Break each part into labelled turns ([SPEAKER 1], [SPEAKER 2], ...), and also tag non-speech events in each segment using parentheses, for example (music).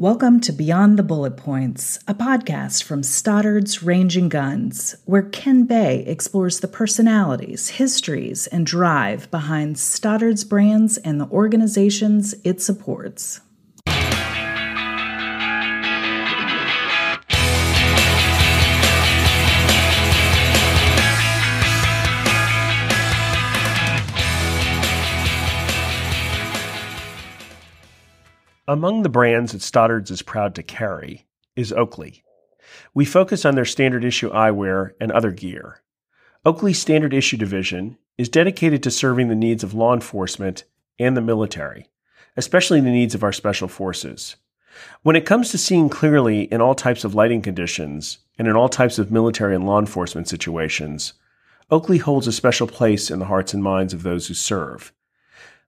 [SPEAKER 1] Welcome to Beyond the Bullet Points, a podcast from Stoddard's Range and Guns, where Ken Bay explores the personalities, histories, and drive behind Stoddard's brands and the organizations it supports.
[SPEAKER 2] Among the brands that Stoddard's is proud to carry is Oakley. We focus on their standard issue eyewear and other gear. Oakley's standard issue division is dedicated to serving the needs of law enforcement and the military, especially the needs of our special forces. When it comes to seeing clearly in all types of lighting conditions and in all types of military and law enforcement situations, Oakley holds a special place in the hearts and minds of those who serve.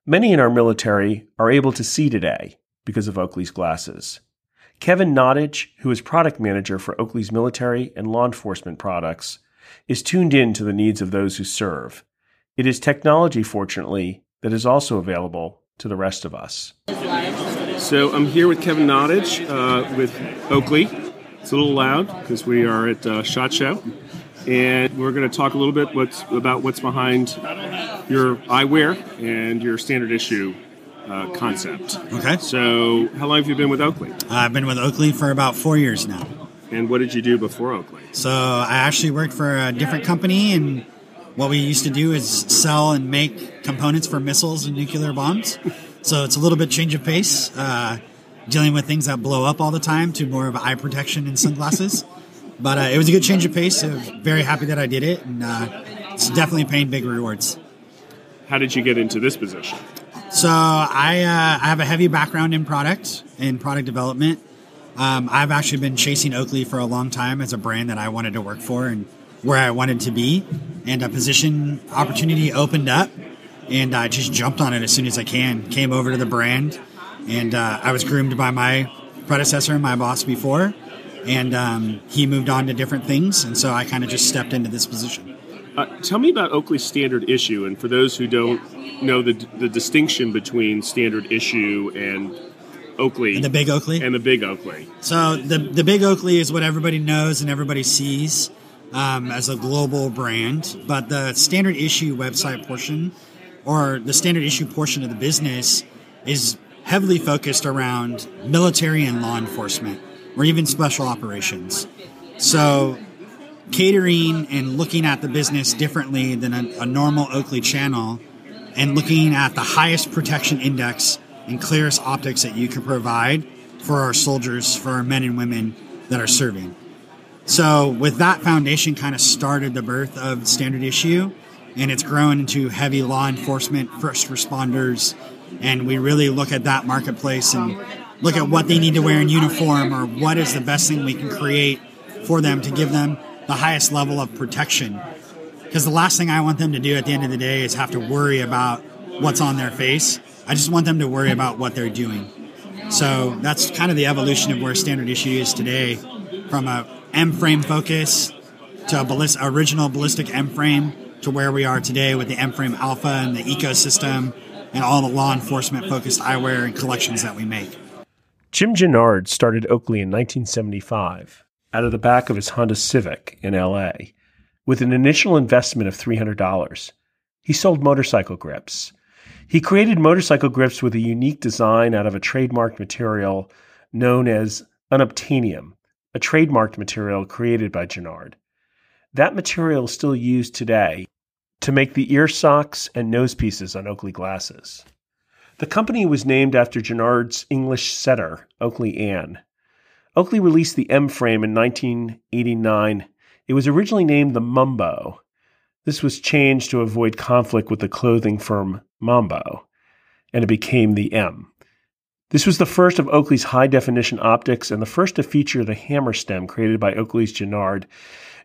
[SPEAKER 2] Many in our military are able to see today because of Oakley's glasses. Kevin Nottage, who is product manager for Oakley's military and law enforcement products, is tuned in to the needs of those who serve. It is technology, fortunately, that is also available to the rest of us.
[SPEAKER 3] So I'm here with Kevin Nottage uh, with Oakley. It's a little loud because we are at uh, SHOT Show, and we're going to talk a little bit what's, about what's behind your eyewear and your standard issue uh, concept.
[SPEAKER 4] Okay.
[SPEAKER 3] So, how long have you been with Oakley?
[SPEAKER 4] I've been with Oakley for about four years now.
[SPEAKER 3] And what did you do before Oakley?
[SPEAKER 4] So, I actually worked for a different company, and what we used to do is sell and make components for missiles and nuclear bombs. so, it's a little bit change of pace, uh, dealing with things that blow up all the time to more of eye protection and sunglasses. but uh, it was a good change of pace. Was very happy that I did it, and uh, it's definitely paying big rewards.
[SPEAKER 3] How did you get into this position?
[SPEAKER 4] So I, uh, I have a heavy background in product and product development. Um, I've actually been chasing Oakley for a long time as a brand that I wanted to work for and where I wanted to be. And a position opportunity opened up, and I just jumped on it as soon as I can. Came over to the brand, and uh, I was groomed by my predecessor my boss before, and um, he moved on to different things, and so I kind of just stepped into this position.
[SPEAKER 3] Uh, tell me about Oakley's standard issue, and for those who don't know the, the distinction between standard issue and Oakley,
[SPEAKER 4] and the big Oakley,
[SPEAKER 3] and the big Oakley.
[SPEAKER 4] So the the big Oakley is what everybody knows and everybody sees um, as a global brand, but the standard issue website portion or the standard issue portion of the business is heavily focused around military and law enforcement, or even special operations. So catering and looking at the business differently than a, a, normal Oakley channel and looking at the highest protection index and clearest optics that you can provide for our soldiers, for our men and women that are serving. So, with that foundation, kind of started the birth of Standard Issue, and it's grown into heavy law enforcement, first responders, and we really look at that marketplace and look at what they need to wear in uniform or what is the best thing we can create for them to give them the highest level of protection. Because the last thing I want them to do at the end of the day is have to worry about what's on their face. I just want them to worry about what they're doing. So that's kind of the evolution of where standard issue is today from a M frame focus to a ballist, original ballistic M frame to where we are today with the M frame alpha and the ecosystem and all the law enforcement focused eyewear and collections that we make.
[SPEAKER 2] Jim Jannard started Oakley in 1975 out of the back of his Honda Civic in LA with an initial investment of $300. He sold motorcycle grips. He created motorcycle grips with a unique design out of a trademarked material known as unobtainium, a trademarked material created by Jannard. That material is still used today to make the ear socks and nose pieces on Oakley glasses. The company was named after Jannard's English setter, Oakley Anne, Oakley released the M frame in 1989. It was originally named the Mumbo. This was changed to avoid conflict with the clothing firm Mambo, and it became the M. This was the first of Oakley's high definition optics and the first to feature the hammer stem created by Oakley's Jannard.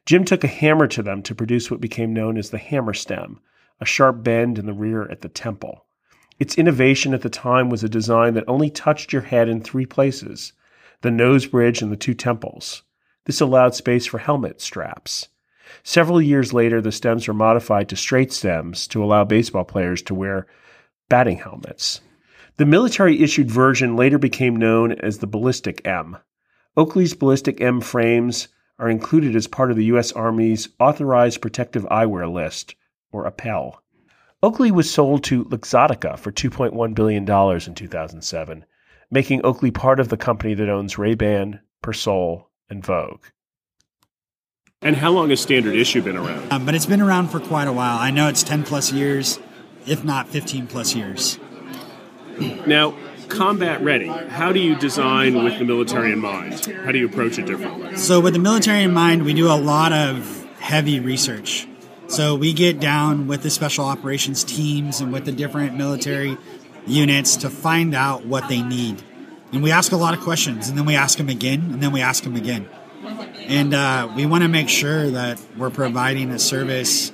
[SPEAKER 2] Jim took a hammer to them to produce what became known as the hammer stem, a sharp bend in the rear at the temple. Its innovation at the time was a design that only touched your head in three places the nose bridge, and the two temples. This allowed space for helmet straps. Several years later, the stems were modified to straight stems to allow baseball players to wear batting helmets. The military issued version later became known as the Ballistic M. Oakley's Ballistic M frames are included as part of the U.S. Army's Authorized Protective Eyewear List, or APEL. Oakley was sold to Luxottica for $2.1 billion in 2007, making Oakley part of the company that owns Ray-Ban, Persol, and Vogue.
[SPEAKER 3] And how long has Standard Issue been around?
[SPEAKER 4] Um, but it's been around for quite a while. I know it's 10 plus years, if not 15 plus years.
[SPEAKER 3] Now, combat ready, how do you design with the military in mind? How do you approach it differently?
[SPEAKER 4] So, with the military in mind, we do a lot of heavy research. So, we get down with the special operations teams and with the different military units to find out what they need. And we ask a lot of questions, and then we ask them again, and then we ask them again. And uh, we want to make sure that we're providing a service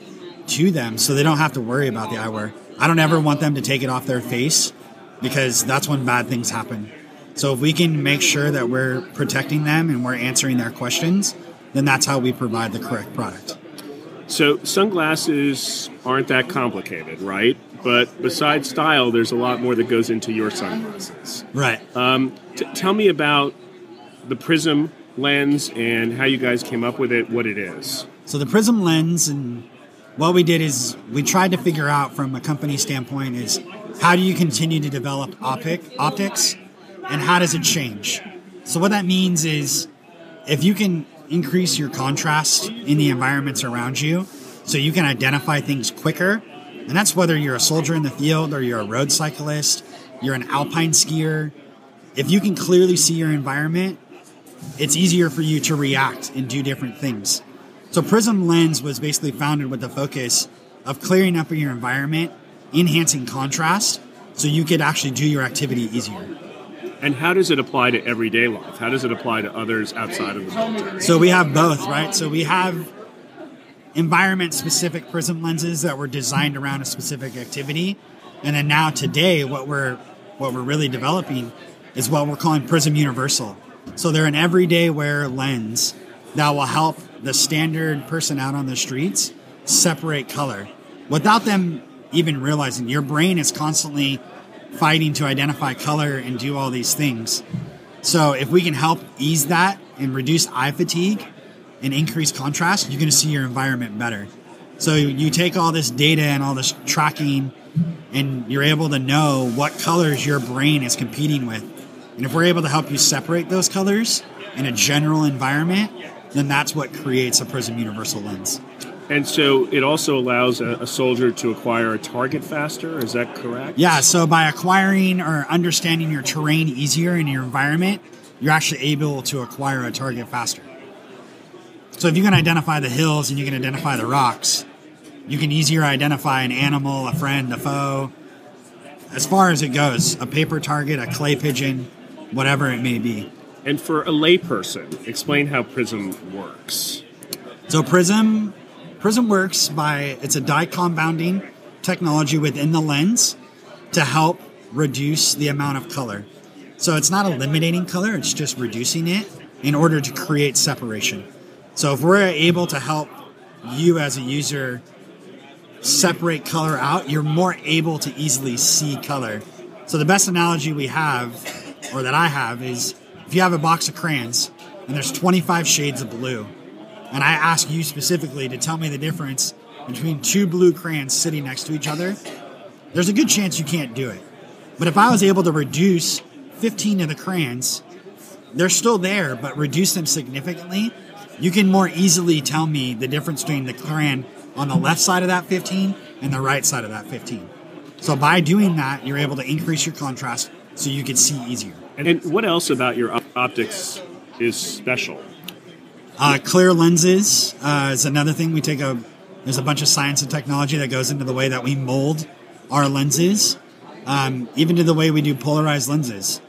[SPEAKER 4] to them so they don't have to worry about the eyewear. I don't ever want them to take it off their face because that's when bad things happen. So if we can make sure that we're protecting them and we're answering their questions, then that's how we provide the correct product.
[SPEAKER 3] So sunglasses aren't that complicated, right? But besides style, there's a lot more that goes into your sunglasses.
[SPEAKER 4] Right.
[SPEAKER 3] Um, t- tell me about the Prizm lens and how you guys came up with it, what it is.
[SPEAKER 4] So the Prizm lens and what we did is we tried to figure out from a company standpoint is how do you continue to develop optic optics and how does it change? So what that means is if you can increase your contrast in the environments around you so you can identify things quicker, and that's whether you're a soldier in the field or you're a road cyclist, you're an alpine skier, if you can clearly see your environment, it's easier for you to react and do different things. So Prizm Lens was basically founded with the focus of clearing up your environment, enhancing contrast, so you could actually do your activity easier.
[SPEAKER 3] And how does it apply to everyday life? How does it apply to others outside of the military?
[SPEAKER 4] So we have both, right? So we have environment specific Prizm lenses that were designed around a specific activity. And then now today what we're what we're really developing is what we're calling Prizm Universal. So they're an everyday wear lens that will help the standard person out on the streets separate color without them even realizing your brain is constantly fighting to identify color and do all these things. So if we can help ease that and reduce eye fatigue and increase contrast, you're going to see your environment better. So you take all this data and all this tracking and you're able to know what colors your brain is competing with. And if we're able to help you separate those colors in a general environment, then that's what creates a Prizm Universal lens.
[SPEAKER 3] And so it also allows a, a, soldier to acquire a target faster. Is that correct?
[SPEAKER 4] Yeah. So by acquiring or understanding your terrain easier in your environment, you're actually able to acquire a target faster. So if you can identify the hills and you can identify the rocks, you can easier identify an animal, a friend, a foe. As far as it goes, a paper target, a clay pigeon, whatever it may be.
[SPEAKER 3] And for a layperson, explain how Prizm works.
[SPEAKER 4] So Prizm Prizm works by it's a dye compounding technology within the lens to help reduce the amount of color. So it's not eliminating color, it's just reducing it in order to create separation. So if we're able to help you as a user separate color out, you're more able to easily see color. So the best analogy we have, or that I have, is if you have a box of crayons and there's 25 shades of blue, and I ask you specifically to tell me the difference between two blue crayons sitting next to each other, there's a good chance you can't do it. But if I was able to reduce 15 of the crayons, they're still there, but reduce them significantly, you can more easily tell me the difference between the crayon on the left side of that 15 and the right side of that 15. So by doing that, you're able to increase your contrast so you can see easier.
[SPEAKER 3] And what else about your optics is special?
[SPEAKER 4] Uh, clear lenses uh, is another thing. We take a there's a bunch of science and technology that goes into the way that we mold our lenses, um, even to the way we do polarized lenses.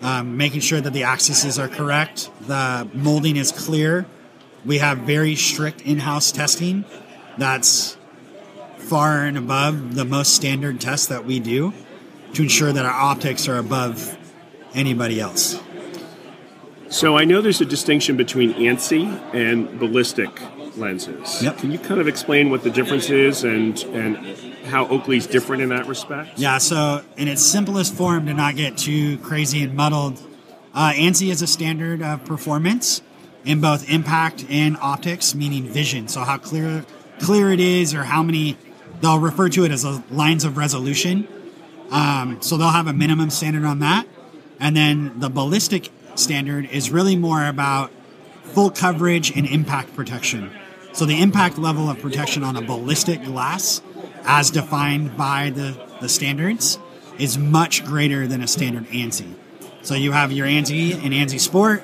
[SPEAKER 4] Um, making sure that the axes are correct, the molding is clear. We have very strict in-house testing. That's far and above the most standard tests that we do to ensure that our optics are above anybody else.
[SPEAKER 3] So I know there's a distinction between ANSI and ballistic lenses.
[SPEAKER 4] Yep.
[SPEAKER 3] Can you kind of explain what the difference is and and how Oakley's different in that respect?
[SPEAKER 4] Yeah, so in its simplest form, to not get too crazy and muddled, uh, ANSI is a standard of performance in both impact and optics, meaning vision. So how clear clear it is, or how many they'll refer to it as lines of resolution. Um, so they'll have a minimum standard on that, and then the ballistic standard is really more about full coverage and impact protection. So the impact level of protection on a ballistic glass, as defined by the, the standards, is much greater than a standard ANSI. So you have your ANSI and ANSI Sport,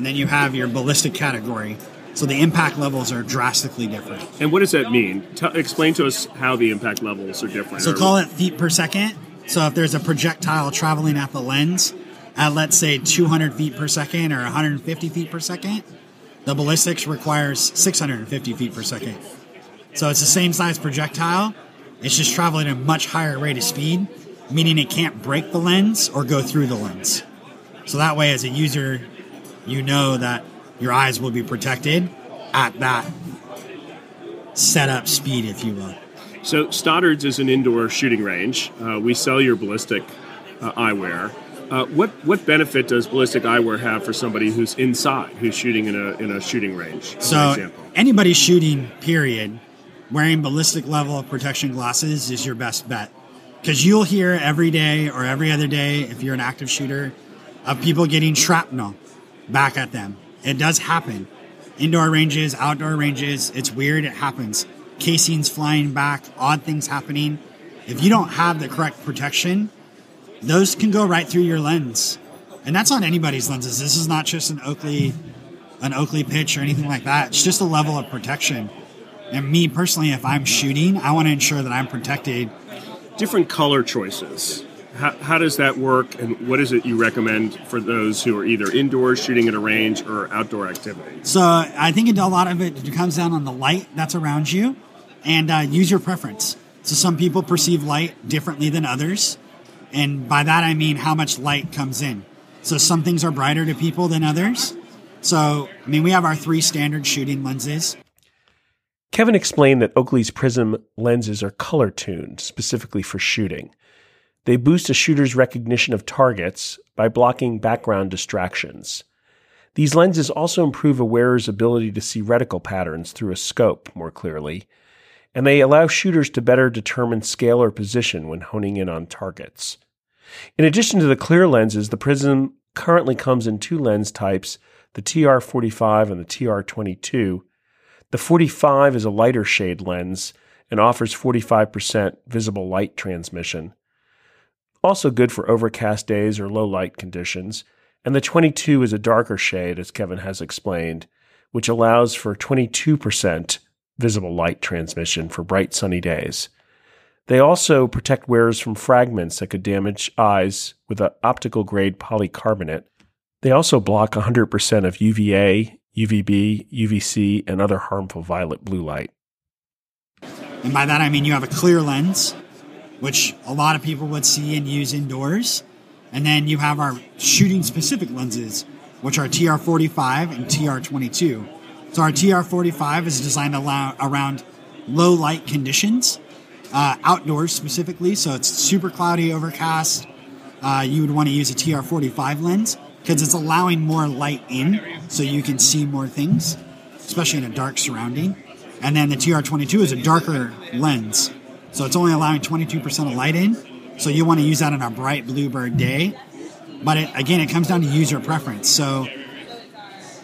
[SPEAKER 4] and then you have your ballistic category. So the impact levels are drastically different.
[SPEAKER 3] And what does that mean? T- explain to us how the impact levels are different.
[SPEAKER 4] So call it feet per second. So if there's a projectile traveling at the lens at let's say 200 feet per second or 150 feet per second, the ballistics requires 650 feet per second. So it's the same size projectile. It's just traveling at a much higher rate of speed, meaning it can't break the lens or go through the lens. So that way, as a user, you know that your eyes will be protected at that setup speed, if you will.
[SPEAKER 3] So Stoddard's is an indoor shooting range. Uh, we sell your ballistic uh, eyewear. Uh, what what benefit does ballistic eyewear have for somebody who's inside, who's shooting in a in a shooting range?
[SPEAKER 4] So anybody shooting, period, wearing ballistic level of protection glasses is your best bet because you'll hear every day or every other day if you're an active shooter of people getting shrapnel back at them. It does happen. Indoor ranges, outdoor ranges, it's weird. It happens. Casings flying back, odd things happening. If you don't have the correct protection, those can go right through your lens. And that's on anybody's lenses. This is not just an Oakley an Oakley pitch or anything like that. It's just a level of protection. And me personally, if I'm shooting, I want to ensure that I'm protected.
[SPEAKER 3] Different color choices how, how, does that work, and what is it you recommend for those who are either indoors shooting at a range or outdoor activity?
[SPEAKER 4] So I think a lot of it comes down on the light that's around you, and uh, use your preference. So some people perceive light differently than others, and by that I mean how much light comes in. So some things are brighter to people than others. So I mean we have our three standard shooting lenses.
[SPEAKER 2] Kevin explained that Oakley's Prizm lenses are color tuned specifically for shooting. They boost a shooter's recognition of targets by blocking background distractions. These lenses also improve a wearer's ability to see reticle patterns through a scope more clearly, and they allow shooters to better determine scale or position when honing in on targets. In addition to the clear lenses, the Prizm currently comes in two lens types, the TR45 and the TR22. The 45 is a lighter shade lens and offers 45% visible light transmission also good for overcast days or low light conditions. And the 22 is a darker shade, as Kevin has explained, which allows for 22% visible light transmission for bright sunny days. They also protect wearers from fragments that could damage eyes with an optical grade polycarbonate. They also block 100% of UVA, UVB, UVC, and other harmful violet blue light.
[SPEAKER 4] And by that I mean you have a clear lens which a lot of people would see and use indoors. And then you have our shooting specific lenses, which are TR45 and TR22. So our TR45 is designed around low light conditions, uh, outdoors specifically. So it's super cloudy, overcast. Uh, you would want to use a TR45 lens because it's allowing more light in so you can see more things, especially in a dark surrounding. And then the TR22 is a darker lens so it's only allowing 22% of light in. So you want to use that on a bright bluebird day. But it, again, it comes down to user preference. So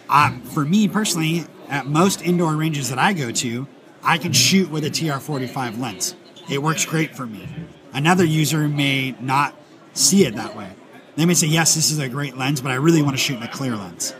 [SPEAKER 4] uh, for me personally, at most indoor ranges that I go to, I can shoot with a TR45 lens. It works great for me. Another user may not see it that way. They may say, "Yes, this is a great lens, but I really want to shoot in a clear lens,"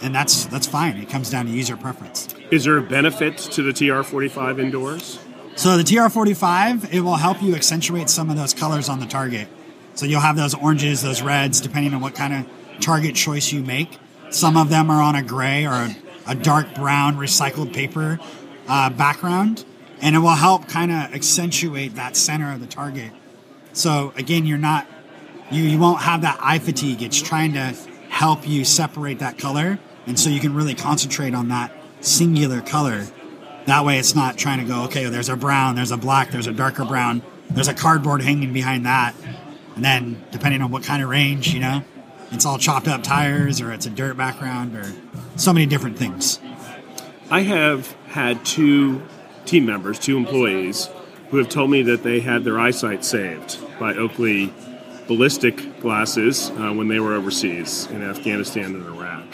[SPEAKER 4] and that's that's fine. It comes down to user preference.
[SPEAKER 3] Is there a benefit to the TR45 indoors?
[SPEAKER 4] So the TR45, it will help you accentuate some of those colors on the target. So you'll have those oranges, those reds, depending on what kind of target choice you make. Some of them are on a gray or a, a dark brown recycled paper uh, background, and it will help kind of accentuate that center of the target. So again, you're not, you, you won't have that eye fatigue. It's trying to help you separate that color, and so you can really concentrate on that singular color that way, it's not trying to go, okay, there's a brown, there's a black, there's a darker brown. there's a cardboard hanging behind that. And then, depending on what kind of range, you know, it's all chopped up tires or it's a dirt background or so many different things.
[SPEAKER 3] I have had two team members, two employees, who have told me that they had their eyesight saved by Oakley ballistic glasses uh, when they were overseas in Afghanistan and Iraq.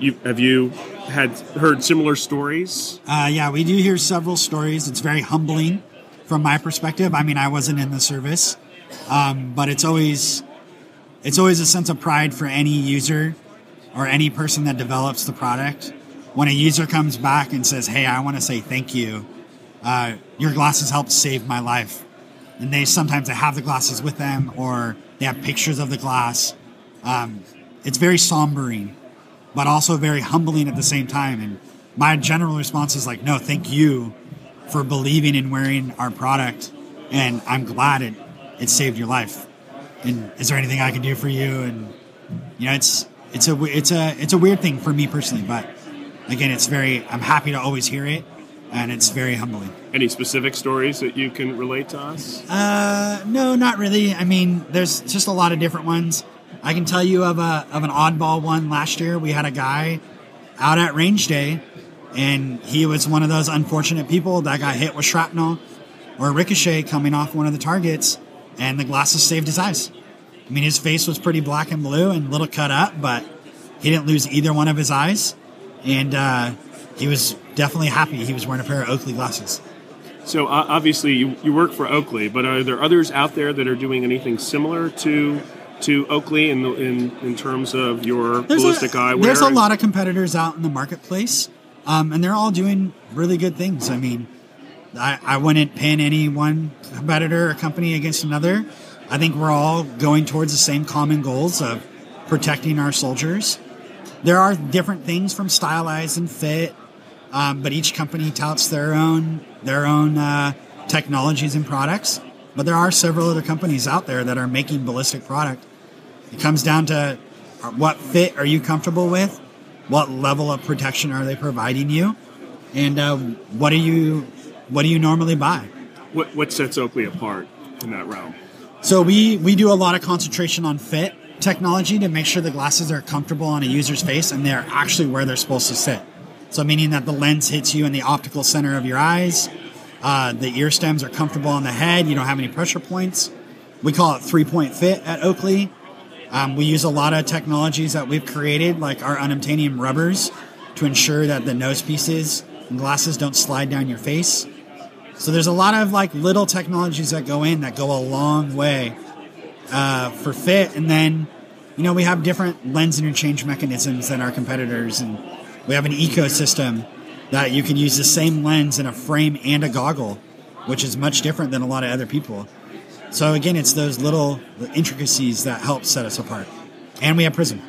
[SPEAKER 3] You, have you had heard similar stories?
[SPEAKER 4] Uh, yeah, we do hear several stories. It's very humbling from my perspective. I mean, I wasn't in the service, um, but it's always it's always a sense of pride for any user or any person that develops the product when a user comes back and says, "Hey, I want to say thank you. Uh, your glasses helped save my life." And they sometimes they have the glasses with them, or they have pictures of the glass. Um, it's very sombering, but also very humbling at the same time. And my general response is like, "No, thank you for believing in wearing our product, and I'm glad it it saved your life." And is there anything I can do for you? And you know, it's it's a it's a it's a weird thing for me personally, but again, it's very. I'm happy to always hear it, and it's very humbling.
[SPEAKER 3] Any specific stories that you can relate to us?
[SPEAKER 4] Uh, no, not really. I mean, there's just a lot of different ones. I can tell you of a of an oddball one last year. We had a guy out at range day, and he was one of those unfortunate people that got hit with shrapnel or ricochet coming off one of the targets, and the glasses saved his eyes. I mean, his face was pretty black and blue and a little cut up, but he didn't lose either one of his eyes, and uh, he was definitely happy he was wearing a pair of Oakley glasses.
[SPEAKER 3] So obviously you, you work for Oakley, but are there others out there that are doing anything similar to to Oakley in the, in, in terms of your
[SPEAKER 4] There's
[SPEAKER 3] ballistic
[SPEAKER 4] a,
[SPEAKER 3] eyewear?
[SPEAKER 4] There's a lot of competitors out in the marketplace, um, and they're all doing really good things. I mean, I, I wouldn't pin any one competitor or company against another. I think we're all going towards the same common goals of protecting our soldiers. There are different things from stylized and fit, um, but each company touts their own their own uh, technologies and products. But there are several other companies out there that are making ballistic product. It comes down to what fit are you comfortable with, what level of protection are they providing you, and uh, what do you what do you normally buy?
[SPEAKER 3] What, what sets Oakley apart in that realm?
[SPEAKER 4] So we we do a lot of concentration on fit technology to make sure the glasses are comfortable on a user's face and they're actually where they're supposed to sit. So meaning that the lens hits you in the optical center of your eyes, uh, the ear stems are comfortable on the head. You don't have any pressure points. We call it three point fit at Oakley. Um, we use a lot of technologies that we've created, like our unobtainium rubbers, to ensure that the nose pieces and glasses don't slide down your face. So there's a lot of like little technologies that go in that go a long way uh, for fit, and then you know we have different lens interchange mechanisms than our competitors, and we have an ecosystem that you can use the same lens in a frame and a goggle, which is much different than a lot of other people. So again, it's those little intricacies that help set us apart, and we have Prizm.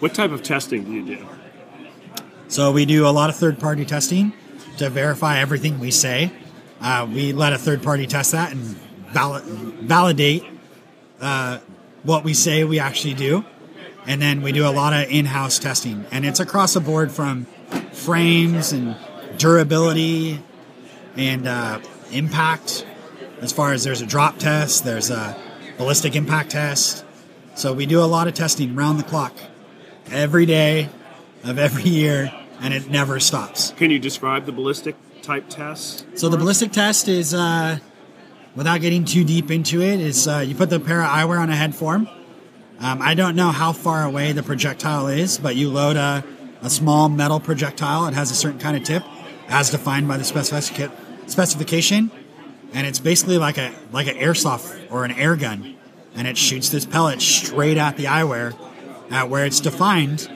[SPEAKER 3] What type of testing do you do?
[SPEAKER 4] So we do a lot of third party testing to verify everything we say. Uh, we let a third party test that and val- validate uh, what we say we actually do. And then we do a lot of in house testing. And it's across the board from frames and durability and uh, impact. As far as there's a drop test, there's a ballistic impact test. So we do a lot of testing round the clock every day of every year, and it never stops.
[SPEAKER 3] Can you describe the ballistic type test?
[SPEAKER 4] So the ballistic test is, uh, without getting too deep into it, is uh, you put the pair of eyewear on a head form. Um, I don't know how far away the projectile is, but you load a, a small metal projectile. It has a certain kind of tip, as defined by the specific- specification, and it's basically like a like an airsoft or an air gun, and it shoots this pellet straight at the eyewear, at where it's defined,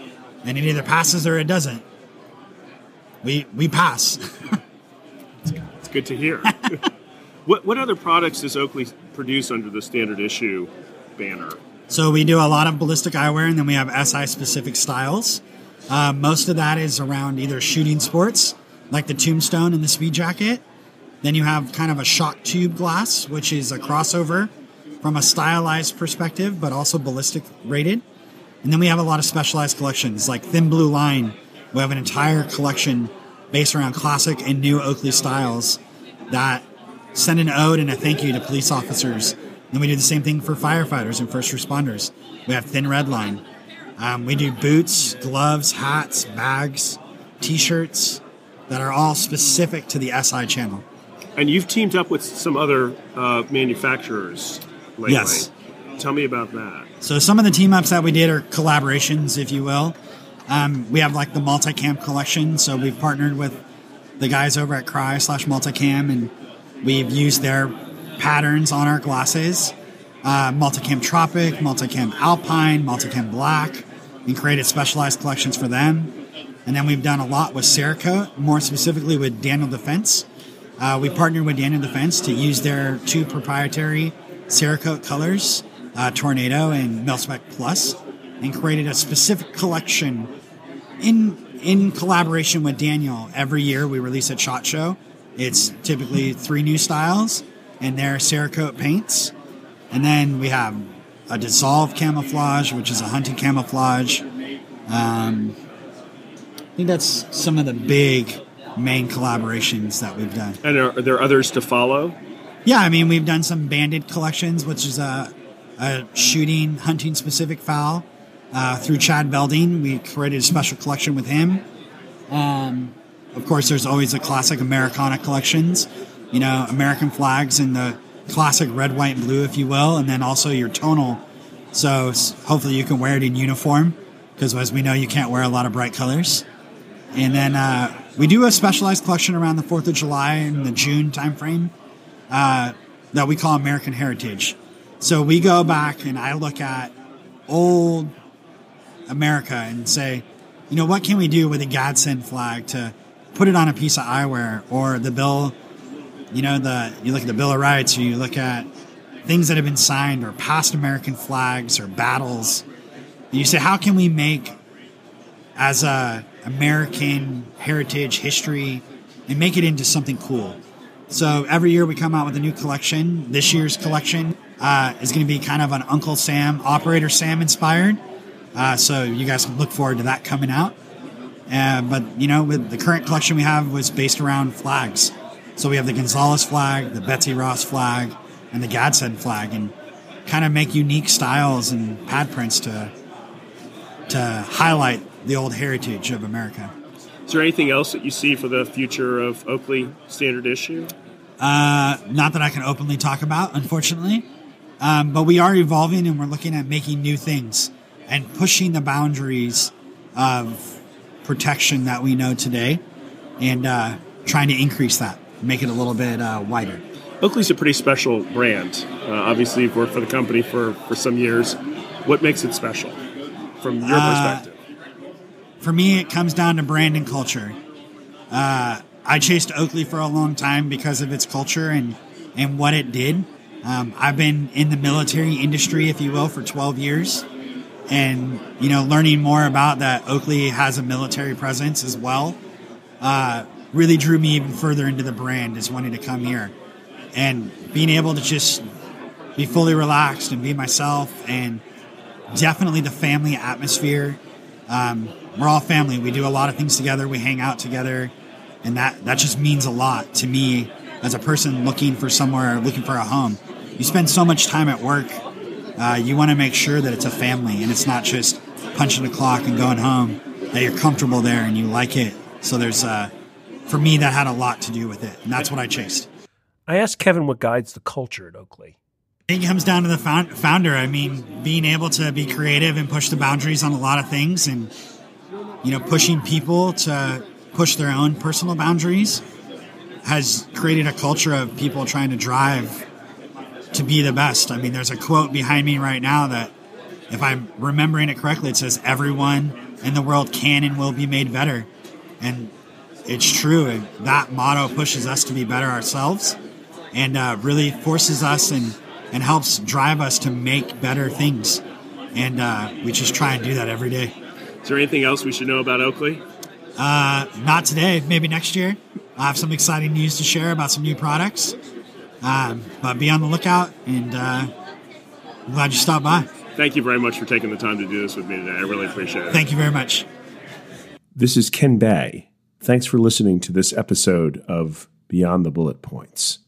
[SPEAKER 4] and it either passes or it doesn't. We we pass. (laughs)
[SPEAKER 3] It's good to hear. (laughs) what, what other products does Oakley produce under the standard issue banner?
[SPEAKER 4] So we do a lot of ballistic eyewear, and then we have SI specific styles. Uh, most of that is around either shooting sports, like the Tombstone and the Speed Jacket. Then you have kind of a shock tube glass, which is a crossover from a stylized perspective, but also ballistic rated. And then we have a lot of specialized collections, like Thin Blue Line. We have an entire collection based around classic and new Oakley styles that send an ode and a thank you to police officers. And we do the same thing for firefighters and first responders. We have Thin Red Line. Um, we do boots, gloves, hats, bags, t-shirts that are all specific to the SI channel.
[SPEAKER 3] And you've teamed up with some other uh, manufacturers lately.
[SPEAKER 4] Yes.
[SPEAKER 3] Tell me about that.
[SPEAKER 4] So some of the team ups that we did are collaborations, if you will. Um, we have like the multicam collection. So we've partnered with the guys over at Crye slash multicam, and we've used their patterns on our glasses. Uh, multicam Tropic, multicam Alpine, multicam Black, and created specialized collections for them. And then we've done a lot with Cerakote, more specifically with Daniel Defense. Uh, we partnered with Daniel Defense to use their two proprietary Cerakote colors, uh, Tornado and Milspec Plus, and created a specific collection in in collaboration with Daniel. Every year we release a Shot Show. It's typically three new styles, and they're Cerakote paints. And then we have a dissolve camouflage, which is a hunting camouflage. Um, I think that's some of the big main collaborations that we've done.
[SPEAKER 3] And are, are there others to follow?
[SPEAKER 4] Yeah, I mean, we've done some banded collections, which is a, a shooting, hunting specific fowl. Uh, through Chad Belding, we created a special collection with him. Um, of course, there's always the classic Americana collections, you know, American flags in the classic red, white, and blue, if you will, and then also your tonal. So hopefully you can wear it in uniform, because as we know, you can't wear a lot of bright colors. And then uh, we do a specialized collection around the 4th of July and the June timeframe uh, that we call American Heritage. So we go back and I look at old America and say, you know, what can we do with a Gadsden flag to put it on a piece of eyewear or the bill, you know, the you look at the Bill of Rights or you look at things that have been signed or past American flags or battles. And you say, how can we make as a American heritage history and make it into something cool? So every year we come out with a new collection. This year's collection uh, is going to be kind of an Uncle Sam, Operator Sam inspired. Uh, so you guys can look forward to that coming out. Uh, but you know, with the current collection we have was based around flags. So we have the Gonzales flag, the Betsy Ross flag, and the Gadsden flag, and kind of make unique styles and pad prints to to highlight the old heritage of America.
[SPEAKER 3] Is there anything else that you see for the future of Oakley Standard Issue?
[SPEAKER 4] Uh, not that I can openly talk about, unfortunately. Um, but we are evolving and we're looking at making new things and pushing the boundaries of protection that we know today and uh, trying to increase that, make it a little bit uh, wider.
[SPEAKER 3] Oakley's a pretty special brand. Uh, obviously, you've worked for the company for, for some years. What makes it special from your
[SPEAKER 4] Uh,
[SPEAKER 3] perspective?
[SPEAKER 4] For me, it comes down to brand and culture. Uh, I chased Oakley for a long time because of its culture and, and what it did. Um, I've been in the military industry, if you will, for 12 years. And, you know, learning more about that Oakley has a military presence as well uh, really drew me even further into the brand is wanting to come here. And being able to just be fully relaxed and be myself and definitely the family atmosphere. Um, we're all family. We do a lot of things together. We hang out together, and that that just means a lot to me as a person looking for somewhere, looking for a home. You spend so much time at work. Uh, you want to make sure that it's a family and it's not just punching the clock and going home. That you're comfortable there and you like it. So there's, uh, for me, that had a lot to do with it, and that's what I chased.
[SPEAKER 2] I asked Kevin what guides the culture at Oakley.
[SPEAKER 4] I think it comes down to the found, founder. I mean, being able to be creative and push the boundaries on a lot of things, and you know, pushing people to push their own personal boundaries has created a culture of people trying to drive to be the best. I mean, there's a quote behind me right now that, if I'm remembering it correctly, it says, "Everyone in the world can and will be made better," and it's true. And that motto pushes us to be better ourselves, and uh, really forces us and and helps drive us to make better things. And uh, we just try and do that every day.
[SPEAKER 3] Is there anything else we should know about Oakley?
[SPEAKER 4] Uh, not today, maybe next year. I'll have some exciting news to share about some new products. Um, but be on the lookout, and uh, I'm glad you stopped by.
[SPEAKER 3] Thank you very much for taking the time to do this with me today. I really appreciate it.
[SPEAKER 4] Thank you very much.
[SPEAKER 2] This is Ken Bay. Thanks for listening to this episode of Beyond the Bullet Points.